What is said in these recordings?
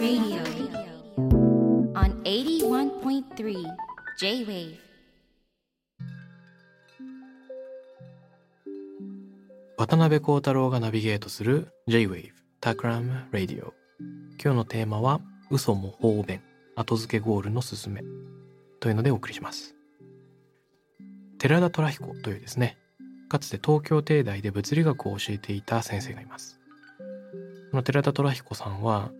Radio on 81.3 J-Wave. 渡辺幸太郎がナビゲートする J-Wave Takram Radio 今日のテーマは嘘も方便。後付けゴールのすすめ。というのでお送りします。寺田虎彦というですねかつて東京帝大で物理学を教えていた先生がいます。この寺田虎彦さんは、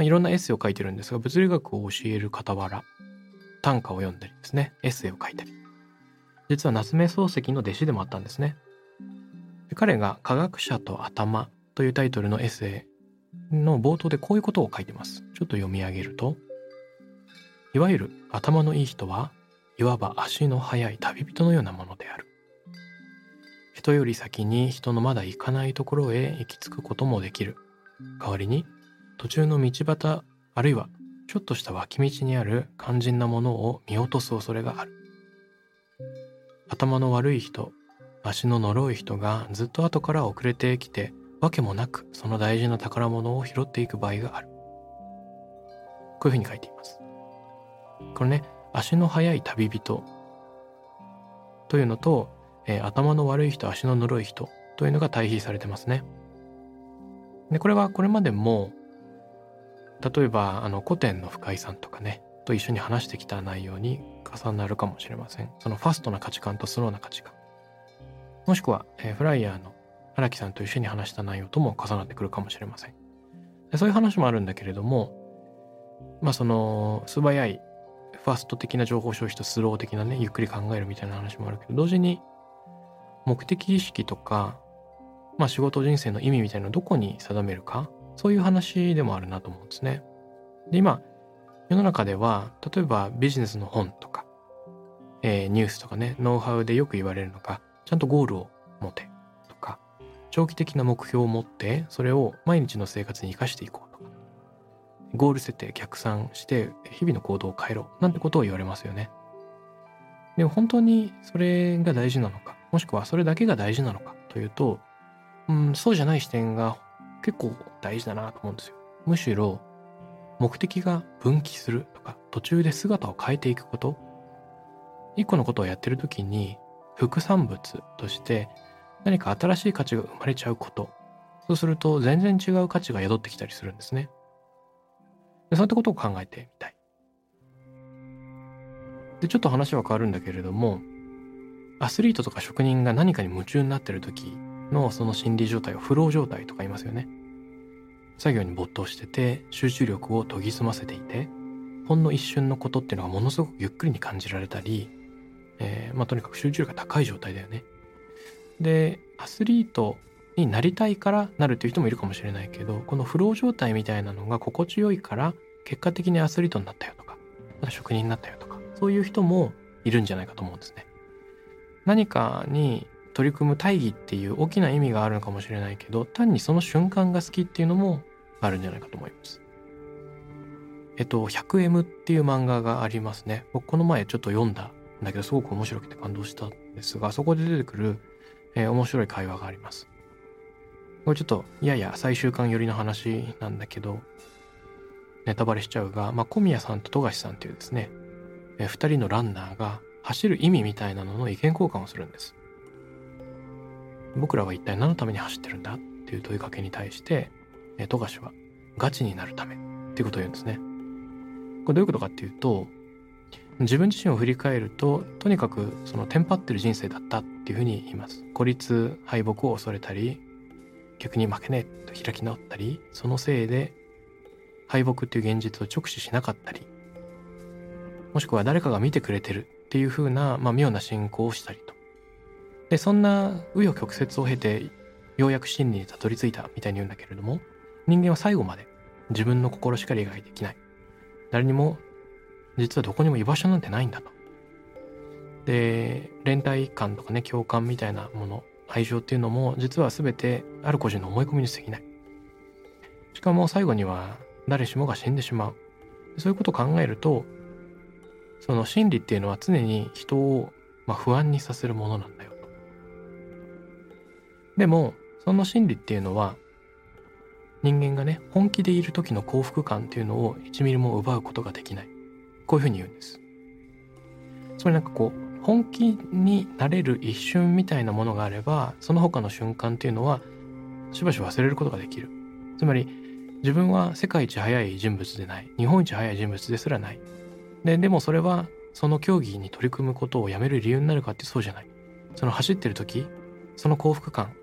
まあ、いろんなエッセイを書いてるんですが物理学を教える傍ら短歌を読んだりですねエッセイを書いたり実は夏目漱石の弟子でもあったんですね彼が「科学者と頭」というタイトルのエッセイの冒頭でこういうことを書いてます。ちょっと読み上げるといわゆる頭のいい人はいわば足の速い旅人のようなものである。人より先に人のまだ行かないところへ行き着くこともできる。代わりに途中の道端あるいはちょっとした脇道にある肝心なものを見落とす恐れがある。頭の悪い人足の呪い人がずっと後から遅れてきてわけもなくその大事な宝物を拾っていく場合がある。こういうふうに書いています。これね足の速い旅人というのと、えー頭の悪い人足の呪い人というのが対比されてますね。でこれはこれまでも例えばあの古典の深井さんとかねと一緒に話してきた内容に重なるかもしれませんそのファストな価値観とスローな価値観もしくは、えーフライヤーの荒木さんと一緒に話した内容とも重なってくるかもしれません。でそういう話もあるんだけれども、まあその素早いファスト的な情報消費とスロー的なね、ゆっくり考えるみたいな話もあるけど、同時に目的意識とか、まあ仕事人生の意味みたいなのをどこに定めるか、そういう話でもあるなと思うんですね。で、今、世の中では、例えばビジネスの本とか、えーニュースとかね、ノウハウでよく言われるのが、ちゃんとゴールを持てとか、長期的な目標を持って、それを毎日の生活に生かしていこうとか、ゴール設定逆算して、日々の行動を変えろ、なんてことを言われますよね。でも本当にそれが大事なのか、もしくはそれだけが大事なのかというと、うん、そうじゃない視点が結構大事だなと思うんですよ。むしろ、目的が分岐するとか、途中で姿を変えていくこと、一個のことをやってる時に副産物として何か新しい価値が生まれちゃうこと。そうすると全然違う価値が宿ってきたりするんですね。でそういったことを考えてみたい。でちょっと話は変わるんだけれどもアスリートとか職人が何かに夢中になってる時のその心理状態をフロー状態とか言いますよね作業に没頭してて集中力を研ぎ澄ませていてほんの一瞬のことっていうのがものすごくゆっくりに感じられたりえーまあ、とにかく集中力が高い状態だよね。でアスリートになりたいからなるという人もいるかもしれないけどこのフロー状態みたいなのが心地よいから結果的にアスリートになったよとか職人になったよとかそういう人もいるんじゃないかと思うんですね。何かに取り組む大義っていう大きな意味があるのかもしれないけど単にその瞬間が好きっていうのもあるんじゃないかと思います。えっと 100M っていう漫画がありますね。僕この前ちょっと読んだんだけどすごく面白くて感動したんですがそこで出てくる、えー面白い会話がありますこれちょっとやや最終巻寄りの話なんだけどネタバレしちゃうが、まあ、小宮さんと富樫さんっていうですね、えー二人のランナーが走る意味みたいなのの意見交換をするんです僕らは一体何のために走ってるんだっていう問いかけに対して、え富樫はガチになるためっていうことを言うんですね。これどういうことかっていうと自分自身を振り返るととにかくそのテンパってる人生だったっていうふうに言います。孤立敗北を恐れたり逆に負けねえと開き直ったりそのせいで敗北っていう現実を直視しなかったりもしくは誰かが見てくれてるっていう風な、まあ、妙な信仰をしたりと。でそんな紆余曲折を経てようやく真理にたどり着いたみたいに言うんだけれども人間は最後まで自分の心しか理解できない。誰にも実はどこにも居場所なんてないんだと。で連帯感とかね共感みたいなもの愛情っていうのも実は全てある個人の思い込みに過ぎない。しかも最後には誰しもが死んでしまう。そういうことを考えるとその真理っていうのは常に人をま不安にさせるものなんだよ。でもその真理っていうのは人間がね本気でいる時の幸福感っていうのを1ミリも奪うことができない。こういうふうに言うんです。つまりなんかこう本気になれる一瞬みたいなものがあればその他の瞬間っていうのはしばし忘れることができる。つまり自分は世界一速い人物でない。日本一速い人物ですらない。ででもそれはその競技に取り組むことをやめる理由になるかってそうじゃない。その走ってる時その幸福感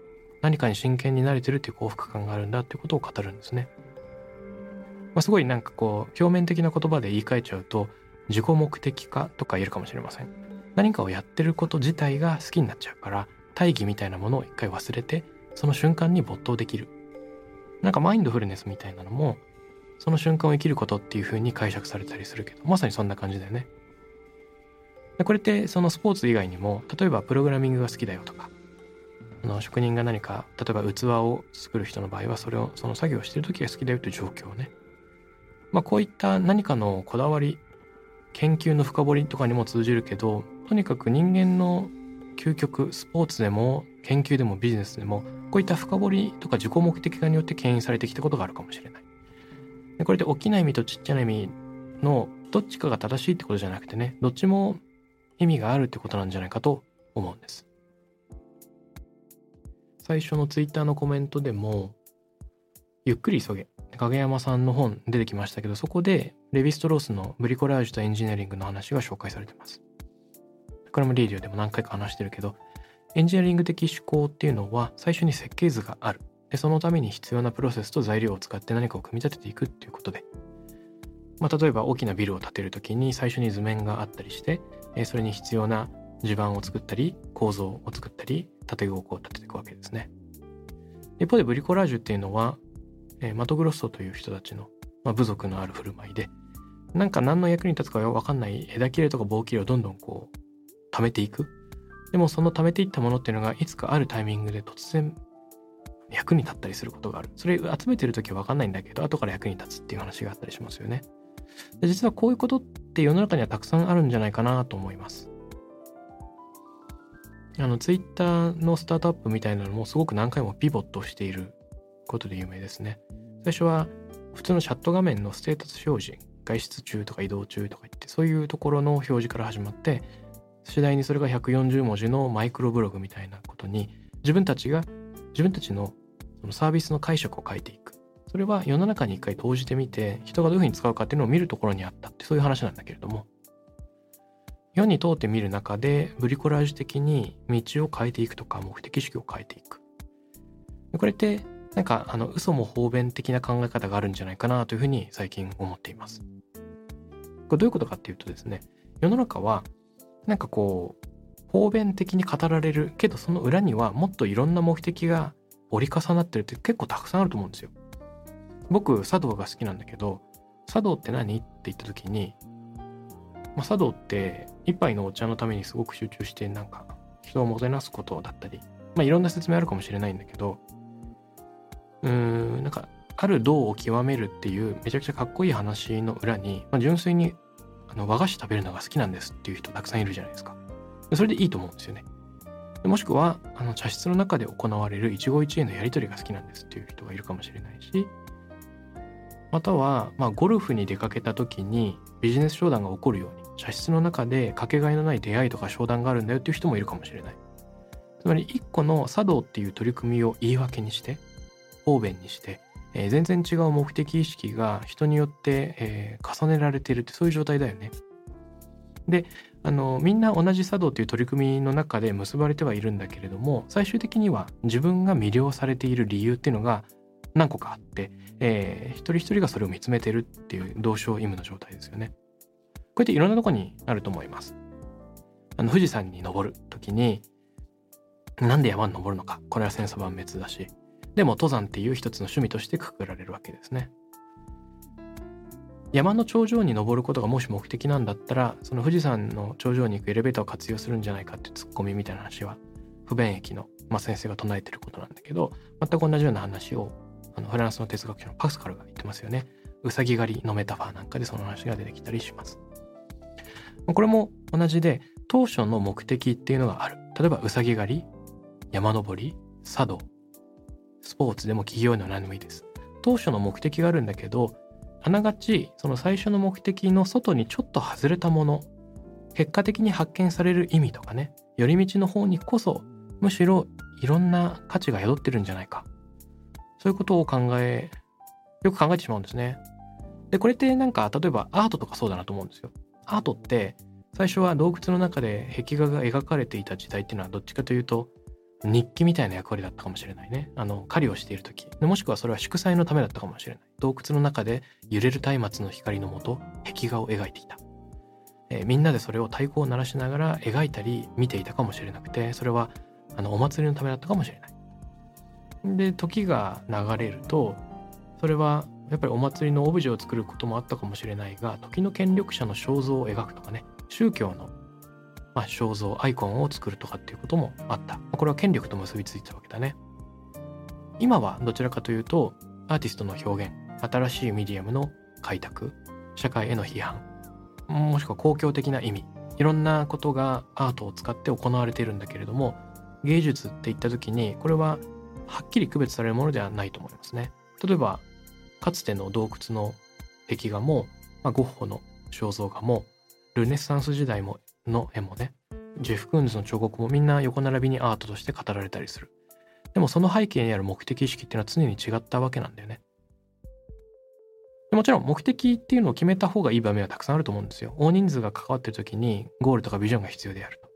何かに真剣になれてるっていう幸福感があるんだっていうことを語るんですね、まあ、すごいなんかこう表面的な言葉で言い換えちゃうと自己目的化とか言えるかもしれません。何かをやってること自体が好きになっちゃうから大義みたいなものを一回忘れてその瞬間に没頭できる。なんかマインドフルネスみたいなのもその瞬間を生きることっていう風に解釈されたりするけどまさにそんな感じだよね。これってそのスポーツ以外にも例えばプログラミングが好きだよとかの職人が何か例えば器を作る人の場合はそれをその作業をしてる時が好きだよという状況ね。まあこういった何かのこだわり研究の深掘りとかにも通じるけどとにかく人間の究極スポーツでも研究でもビジネスでもこういった深掘りとか自己目的化によって牽引されてきたことがあるかもしれない。でこれで大きな意味とちっちゃな意味のどっちかが正しいってことじゃなくてねどっちも意味があるってことなんじゃないかと思うんです。最初のツイッターのコメントでもゆっくり急げ。影山さんの本出てきましたけどそこでレヴィストロースのブリコラージュとエンジニアリングの話が紹介されてます。これもレディオでも何回か話してるけどエンジニアリング的思考っていうのは最初に設計図がある。でそのために必要なプロセスと材料を使って何かを組み立てていくっていうことで、まあ、例えば大きなビルを建てる時に最初に図面があったりしてそれに必要な地盤を作ったり構造を作ったり建具をこう立てていくわけですね。一方でブリコラージュっていうのは、えー、マトグロッソという人たちの、まあ、部族のある振る舞いでなんか何の役に立つか分かんない枝切れとか棒切れをどんどんこう貯めていく。でもその貯めていったものっていうのがいつかあるタイミングで突然役に立ったりすることがある。それ集めてる時は分かんないんだけど後から役に立つっていう話があったりしますよね。で実はこういうことって世の中にはたくさんあるんじゃないかなと思います。あのツイッターのスタートアップみたいなのもすごく何回もピボットしていることで有名ですね。最初は普通のチャット画面のステータス表示外出中とか移動中とか言ってそういうところの表示から始まって次第にそれが140文字のマイクロブログみたいなことに自分たちが自分たちのそのサービスの解釈を変えていく。それは世の中に一回投じてみて人がどういうふうに使うかっていうのを見るところにあったってそういう話なんだけれども。世に通ってみる中でブリコラージュ的に道を変えていくとか目的意識を変えていく。これってなんかあの嘘も方便的な考え方があるんじゃないかなというふうに最近思っています。これどういうことかっていうとですね世の中はなんかこう方便的に語られるけどその裏にはもっといろんな目的が折り重なってるって結構たくさんあると思うんですよ。僕茶道が好きなんだけど茶道って何？って言った時に、まあ、茶道って一杯のお茶のためにすごく集中してなんか人をもてなすことだったりまあいろんな説明あるかもしれないんだけどうーんなんかある道を極めるっていうめちゃくちゃかっこいい話の裏に、まあ、純粋にあの和菓子食べるのが好きなんですっていう人たくさんいるじゃないですか。それでいいと思うんですよね。もしくはあの茶室の中で行われる一期一会のやり取りが好きなんですっていう人がいるかもしれないしまたは、まあ、ゴルフに出かけた時にビジネス商談が起こるように茶室の中でかけがえのない出会いとか商談があるんだよっていう人もいるかもしれない。つまり一個の茶道っていう取り組みを言い訳にして方便にしてえー、全然違う目的意識が人によって、えー、重ねられてるってそういう状態だよね。であのみんな同じ茶道という取り組みの中で結ばれてはいるんだけれども最終的には自分が魅了されている理由っていうのが何個かあって、えー一人一人がそれを見つめてるっていう同床異夢の状態ですよね。こうやっていろんなとこにあると思います。あの富士山に登る時になんで山に登るのかこれは千差万別だしでも登山っていう一つの趣味としてくくられるわけですね。山の頂上に登ることがもし目的なんだったらその富士山の頂上に行くエレベーターを活用するんじゃないかってツッコミみたいな話は不便益の、まあ、先生が唱えてることなんだけど全く同じような話をあのフランスの哲学者のパスカルが言ってますよね。うさぎ狩りのメタファーなんかでその話が出てきたりします。これも同じで当初の目的っていうのがある。例えばうさぎ狩り、山登り、茶道、スポーツでも企業でも何でもいいです。当初の目的があるんだけどあながちその最初の目的の外にちょっと外れたもの結果的に発見される意味とかね寄り道の方にこそむしろいろんな価値が宿ってるんじゃないかそういうことを考えよく考えてしまうんですねでこれってなんか例えばアートとかそうだなと思うんですよアートって最初は洞窟の中で壁画が描かれていた時代っていうのはどっちかというと日記みたいな役割だったかもしれないね。あの、狩りをしている時もしくはそれは祝祭のためだったかもしれない。洞窟の中で揺れる松明の光のもと、壁画を描いていた。えーみんなでそれを太鼓を鳴らしながら描いたり見ていたかもしれなくて、それはあのお祭りのためだったかもしれない。で、時が流れると、それはやっぱりお祭りのオブジェを作ることもあったかもしれないが、時の権力者の肖像を描くとかね、宗教のまあ、肖像アイコンを作るとかっていうこともあった。これは権力と結びついたわけだね。今はどちらかというとアーティストの表現新しいメディアムの開拓社会への批判もしくは公共的な意味いろんなことがアートを使って行われているんだけれども芸術って言った時にこれははっきり区別されるものではないと思いますね。例えばかつての洞窟の壁画も、まあ、ゴッホの肖像画もルネッサンス時代もの絵もねジェフ・クーンズの彫刻もみんな横並びにアートとして語られたりする。でもその背景にある目的意識っていうのは常に違ったわけなんだよね。もちろん目的っていうのを決めた方がいい場面はたくさんあると思うんですよ。大人数が関わってる時にゴールとかビジョンが必要であると。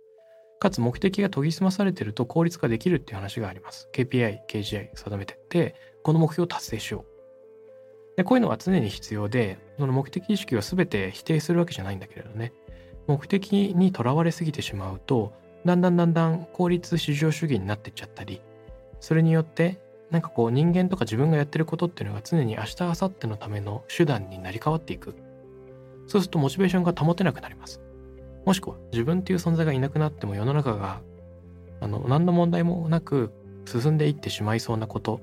かつ目的が研ぎ澄まされてると効率化できるっていう話があります。KPI、KGI 定めてってこの目標を達成しよう。でこういうのは常に必要でその目的意識を全て否定するわけじゃないんだけれどね。目的にとらわれすぎてしまうとだんだんだんだん効率至上主義になってっちゃったりそれによってなんかこう人間とか自分がやってることっていうのが常に明日明後日のための手段になり変わっていく。そうするとモチベーションが保てなくなります。もしくは自分っていう存在がいなくなっても世の中があの何の問題もなく進んでいってしまいそうなこと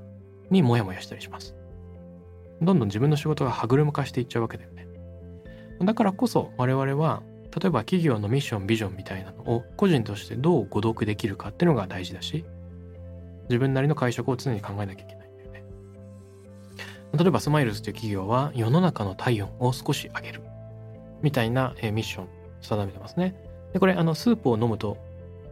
にモヤモヤしたりします。どんどん自分の仕事が歯車化していっちゃうわけだよね。だからこそ我々は例えば企業のミッションビジョンみたいなのを個人としてどう誤読できるかっていうのが大事だし自分なりの解釈を常に考えなきゃいけないんだよね。例えばスマイルズという企業は世の中の体温を少し上げるみたいな、ミッション定めてますね。でこれあのスープを飲むと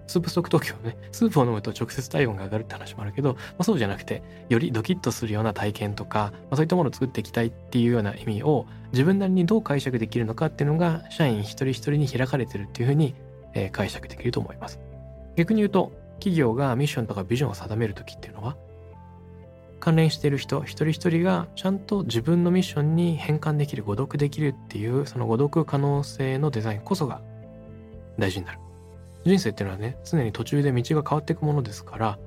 スープストック東京ね。スープを飲むと直接体温が上がるって話もあるけど、まあ、そうじゃなくてよりドキッとするような体験とか、まあ、そういったものを作っていきたいっていうような意味を自分なりにどう解釈できるのかっていうのが社員一人一人に開かれてるっていうふうに、えー解釈できると思います。逆に言うと企業がミッションとかビジョンを定める時っていうのは関連している人一人一人がちゃんと自分のミッションに変換できる誤読できるっていうその誤読可能性のデザインこそが大事になる。人生っていうのはね常に途中で道が変わっていくものですから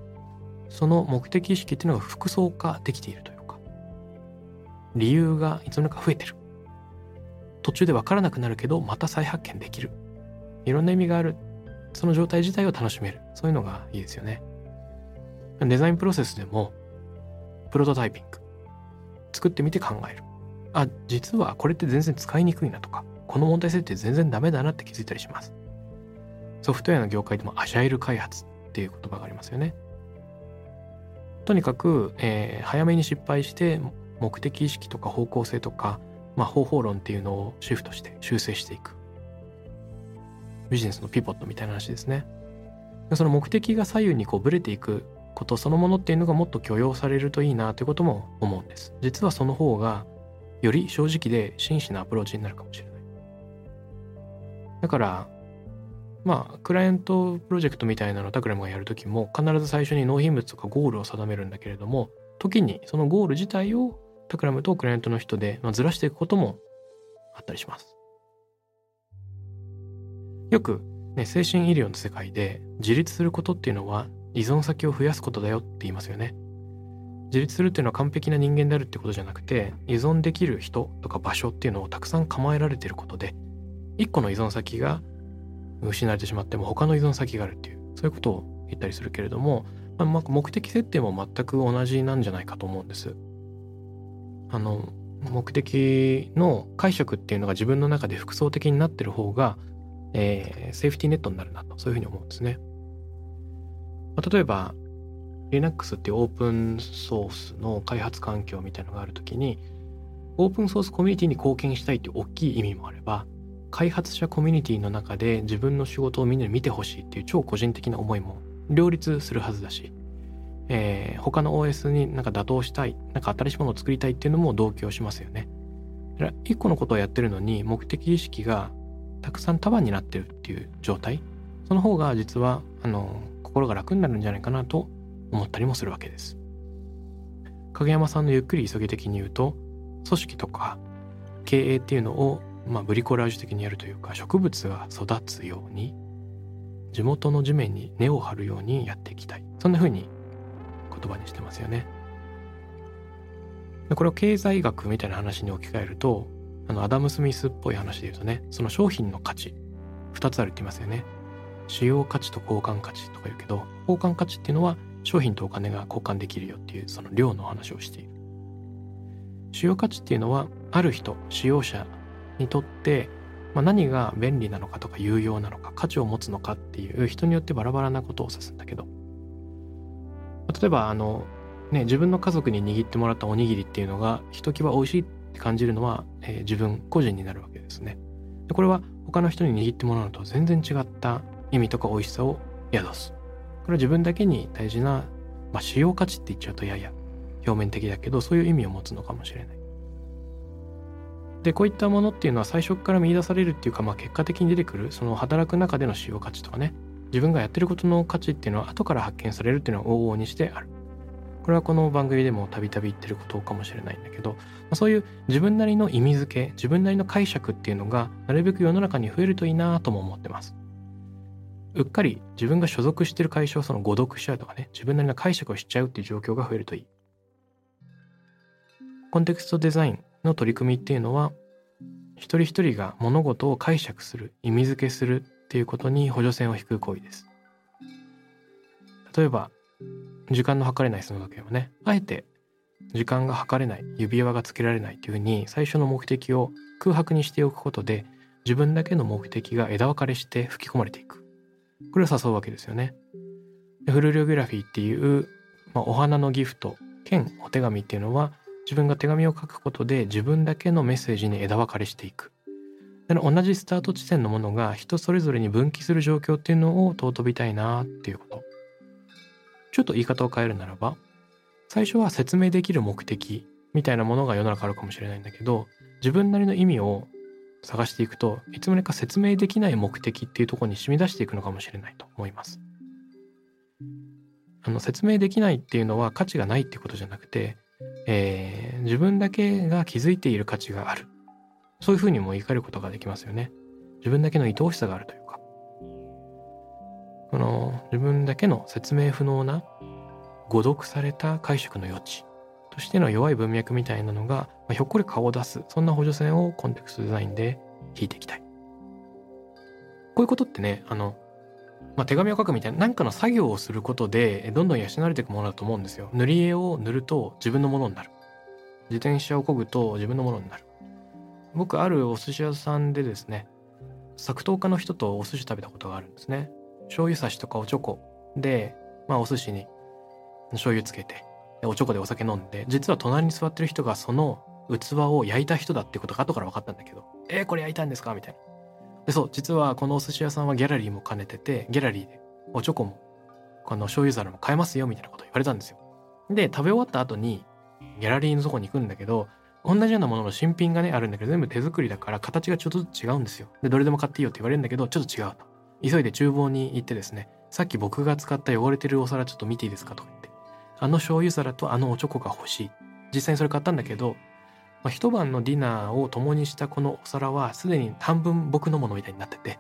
その目的意識っていうのが複層化できているというか理由がいつの間にか増えてる。途中で分からなくなるけどまた再発見できる。いろんな意味がある。その状態自体を楽しめる。そういうのがいいですよね。デザインプロセスでもプロトタイピング。作ってみて考える。あ実はこれって全然使いにくいなとかこの問題設定全然ダメだなって気づいたりします。ソフトウェアの業界でもアジャイル開発っていう言葉がありますよね。とにかく、えー早めに失敗して目的意識とか方向性とか、まあ、方法論っていうのをシフトして修正していく。ビジネスのピボットみたいな話ですね。その目的が左右にこうブレていくことそのものっていうのがもっと許容されるといいなということも思うんです。実はその方がより正直で真摯なアプローチになるかもしれない。だからまあクライアントプロジェクトみたいなのをタクラムがやるときも必ず最初に納品物とかゴールを定めるんだけれども時にそのゴール自体をタクラムとクライアントの人で、まあ、ずらしていくこともあったりします。よく、ね、精神医療の世界で自立することっていうのは依存先を増やすことだよって言いますよね。自立するっていうのは完璧な人間であるってことじゃなくて依存できる人とか場所っていうのをたくさん構えられてることで一個の依存先が失われてしまっても他の依存先があるっていうそういうことを言ったりするけれども、まあ、目的設定も全く同じなんじゃないかと思うんです。あの目的の解釈っていうのが自分の中で複層的になってる方が、えー、セーフティーネットになるなとそういうふうに思うんですね。まあ、例えば Linux っていうオープンソースの開発環境みたいのがあるときにオープンソースコミュニティに貢献したいっていう大きい意味もあれば開発者コミュニティの中で自分の仕事をみんなに見てほしいっていう超個人的な思いも両立するはずだし、えー、他の OS になんか打倒したいなんか新しいものを作りたいっていうのも同居しますよね。一個のことをやってるのに目的意識がたくさん束になってるっていう状態その方が実はあの心が楽になるんじゃないかなと思ったりもするわけです。影山さんのゆっくり急ぎ的に言うと組織とか経営っていうのをまあ、ブリコラージュ的にやるというか植物が育つように地元の地面に根を張るようにやっていきたいそんな風に言葉にしてますよね。これを経済学みたいな話に置き換えるとあのアダム・スミスっぽい話で言うとねその商品の価値2つあるって言いますよね。使用価値と交換価値とか言うけど交換価値っていうのは商品とお金が交換できるよっていうその量の話をしている。使用価値っていうのはある人使用者にとって、まあ、何が便利なのかとか有用なのか価値を持つのかっていう人によってバラバラなことを指すんだけど。例えばあのね自分の家族に握ってもらったおにぎりっていうのがひときわ美味しいって感じるのは、えー、自分個人になるわけですね。でこれは他の人に握ってもらうのと全然違った意味とか美味しさを宿す。これは自分だけに大事な、まあ、使用価値って言っちゃうとやや表面的だけどそういう意味を持つのかもしれない。でこういったものっていうのは最初から見出されるっていうか、まあ、結果的に出てくるその働く中での使用価値とかね。自分がやってることの価値っていうのは後から発見されるっていうのは往々にしてある。これはこの番組でもたびたび言ってることかもしれないんだけど、まあ、そういう自分なりの意味付け自分なりの解釈っていうのがなるべく世の中に増えるといいなとも思ってます。うっかり自分が所属してる会社をその誤読しちゃうとかね自分なりの解釈をしちゃうっていう状況が増えるといい。コンテクストデザイン。の取り組みっていうのは一人一人が物事を解釈する意味付けするっていうことに補助線を引く行為です。例えば時間の測れないその時計をねあえて時間が測れない指輪がつけられないっていうふうに最初の目的を空白にしておくことで自分だけの目的が枝分かれして吹き込まれていく。これを誘うわけですよね。フルリオグラフィーっていう、まあ、お花のギフト兼お手紙っていうのは自分が手紙を書くことで自分だけのメッセージに枝分かれしていく。同じスタート地点のものが人それぞれに分岐する状況っていうのを尊びたいなっていうこと。ちょっと言い方を変えるならば最初は説明できる目的みたいなものが世の中あるかもしれないんだけど自分なりの意味を探していくといつの間にか説明できない目的っていうところに染み出していくのかもしれないと思います。あの説明できないっていうのは価値がないってことじゃなくてえー、自分だけが気づいている価値がある。そういうふうにも言い換えることができますよね。自分だけの愛おしさがあるというか。この自分だけの説明不能な誤読された解釈の余地。としての弱い文脈みたいなのが、まあ、ひょっこり顔を出すそんな補助線をコンテクストデザインで引いていきたい。こういうことってねあのまあ、手紙を書くみたいな何かの作業をすることでどんどん養われていくものだと思うんですよ。塗り絵を塗ると自分のものになる。自転車を漕ぐと自分のものになる。僕あるお寿司屋さんでですね作陶家の人とお寿司食べたことがあるんですね。醤油差しとかおちょこで、まあ、お寿司に醤油つけておちょこでお酒飲んで実は隣に座ってる人がその器を焼いた人だってことが後から分かったんだけど「えー、これ焼いたんですか?」みたいな。でそう実はこのお寿司屋さんはギャラリーも兼ねててギャラリーでおチョコもこの醤油皿も買えますよみたいなこと言われたんですよ。で食べ終わった後にギャラリーのとこに行くんだけど同じようなものの新品がねあるんだけど全部手作りだから形がちょっとずつ違うんですよ。でどれでも買っていいよって言われるんだけどちょっと違うと。急いで厨房に行ってですねさっき僕が使った汚れてるお皿ちょっと見ていいですかとか言ってあの醤油皿とあのおチョコが欲しい。実際にそれ買ったんだけど、まあ、一晩のディナーを共にしたこのお皿はすでに半分僕のものみたいになってて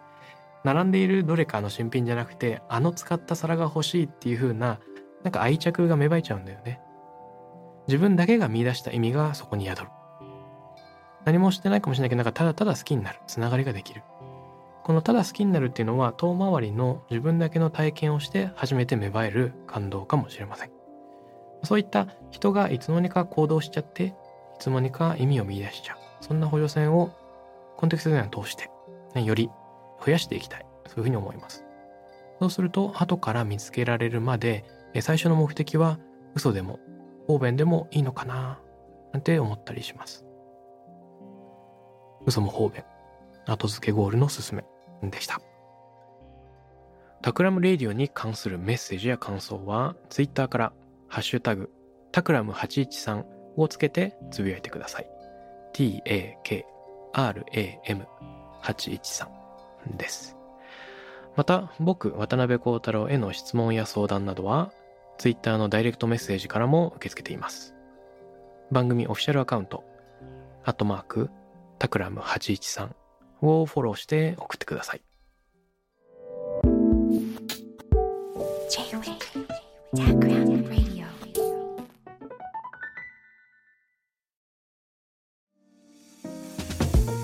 並んでいるどれかの新品じゃなくてあの使った皿が欲しいっていう風ななんか愛着が芽生えちゃうんだよね。自分だけが見出した意味がそこに宿る。何もしてないかもしれないけどなんかただただ好きになる。つながりができる。このただ好きになるっていうのは遠回りの自分だけの体験をして初めて芽生える感動かもしれません。そういった人がいつの間にか行動しちゃってつの間にか意味を見出しちゃう。そんな補助線をコンテクストデザインを通して、ね、より増やしていきたい。そういうふうに思います。そうすると後から見つけられるまで最初の目的は嘘でも方便でもいいのかななんて思ったりします。嘘も方便。後付けゴールのすすめ。でした。タクラムレディオに関するメッセージや感想はツイッターからハッシュタグタクラム813をつけてつぶやいてください takram813 です。また、僕、渡辺幸太郎への質問や相談などは、Twitter のダイレクトメッセージからも受け付けています。番組オフィシャルアカウント、アットマーク、タクラム813をフォローして送ってください。